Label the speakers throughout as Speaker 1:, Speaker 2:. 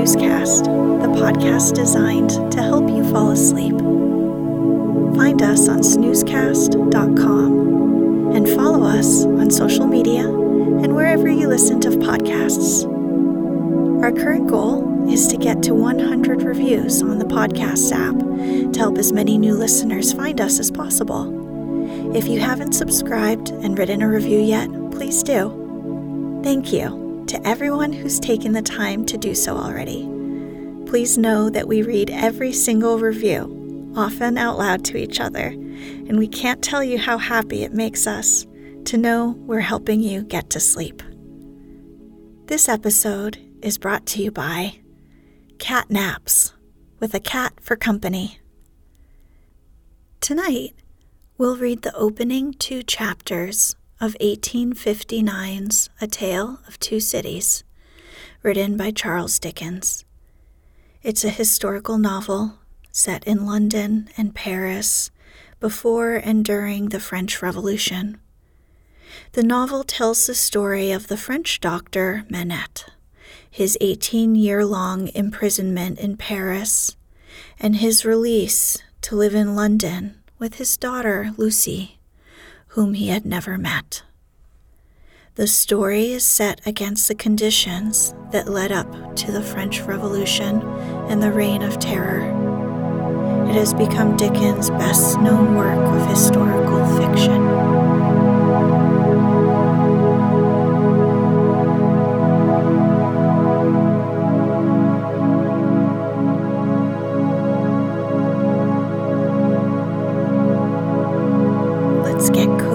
Speaker 1: Snoozecast, the podcast designed to help you fall asleep. Find us on snoozecast.com and follow us on social media and wherever you listen to podcasts. Our current goal is to get to 100 reviews on the podcast app to help as many new listeners find us as possible. If you haven't subscribed and written a review yet, please do. Thank you to everyone who's taken the time to do so already. Please know that we read every single review, often out loud to each other, and we can't tell you how happy it makes us to know we're helping you get to sleep. This episode is brought to you by Cat Naps with a cat for company. Tonight, we'll read the opening two chapters of 1859's A Tale of Two Cities, written by Charles Dickens. It's a historical novel set in London and Paris before and during the French Revolution. The novel tells the story of the French doctor Manette, his 18 year long imprisonment in Paris, and his release to live in London with his daughter Lucy whom he had never met. The story is set against the conditions that led up to the French Revolution and the Reign of Terror. It has become Dickens' best known work of historical fiction.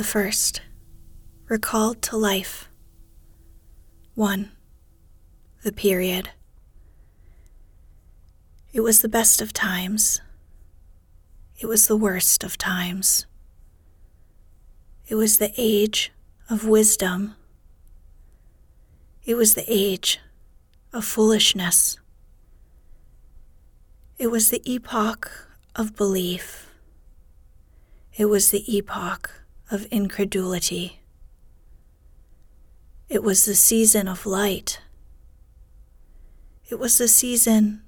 Speaker 1: The first, recalled to life. 1. The period. It was the best of times. It was the worst of times. It was the age of wisdom. It was the age of foolishness. It was the epoch of belief. It was the epoch of incredulity. It was the season of light. It was the season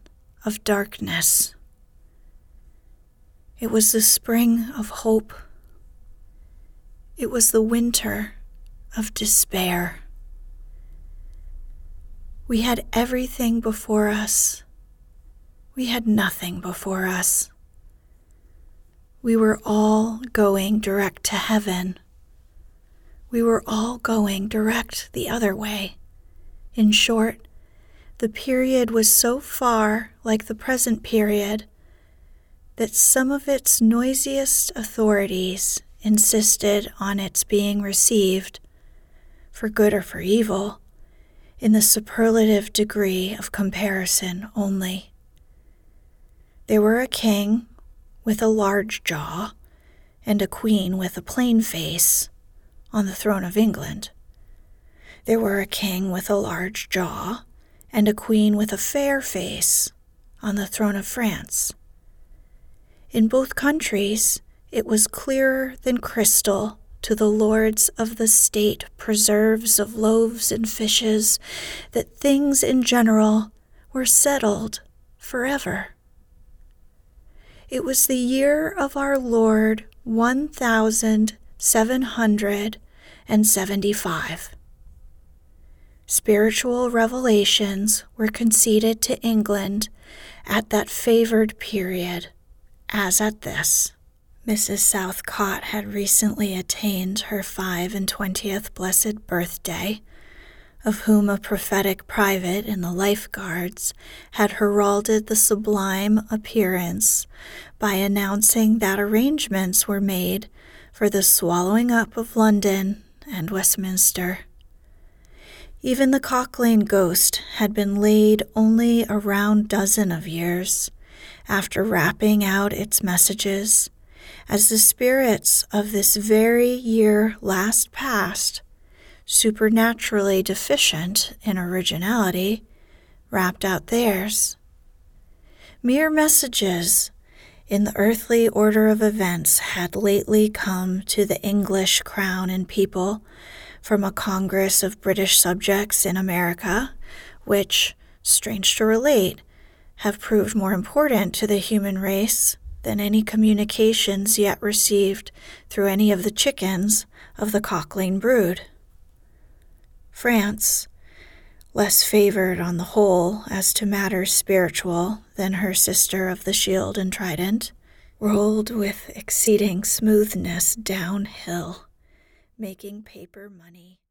Speaker 1: of darkness. It was the spring of hope. It was the winter of despair. We had everything before us. We had nothing before us. We were all going direct to heaven. We were all going direct the other way. In short, the period was so far like the present period that some of its noisiest authorities insisted on its being received, for good or for evil, in the superlative degree of comparison only. There were a king with a large jaw and a queen with a plain face on the throne of England. There were a king with a large jaw and a queen with a fair face on the throne of France. In both countries, it was clearer than crystal to the lords of the state preserves of loaves and fishes that things in general were settled forever. It was the year of our Lord one thousand seven hundred and seventy five. Spiritual revelations were conceded to England at that favored period as at this. Mrs. Southcott had recently attained her five and twentieth blessed birthday, of whom a prophetic private in the Life Guards had heralded the sublime appearance by announcing that arrangements were made for the swallowing up of London and Westminster. Even the Cock Lane ghost had been laid only a round dozen of years after rapping out its messages, as the spirits of this very year last past, supernaturally deficient in originality, rapped out theirs. Mere messages in the earthly order of events had lately come to the English crown and people from a congress of British subjects in America, which, strange to relate, have proved more important to the human race than any communications yet received through any of the chickens of the Cock Lane brood. France, less favored on the whole as to matters spiritual than her sister of the shield and trident, rolled with exceeding smoothness downhill, making paper money.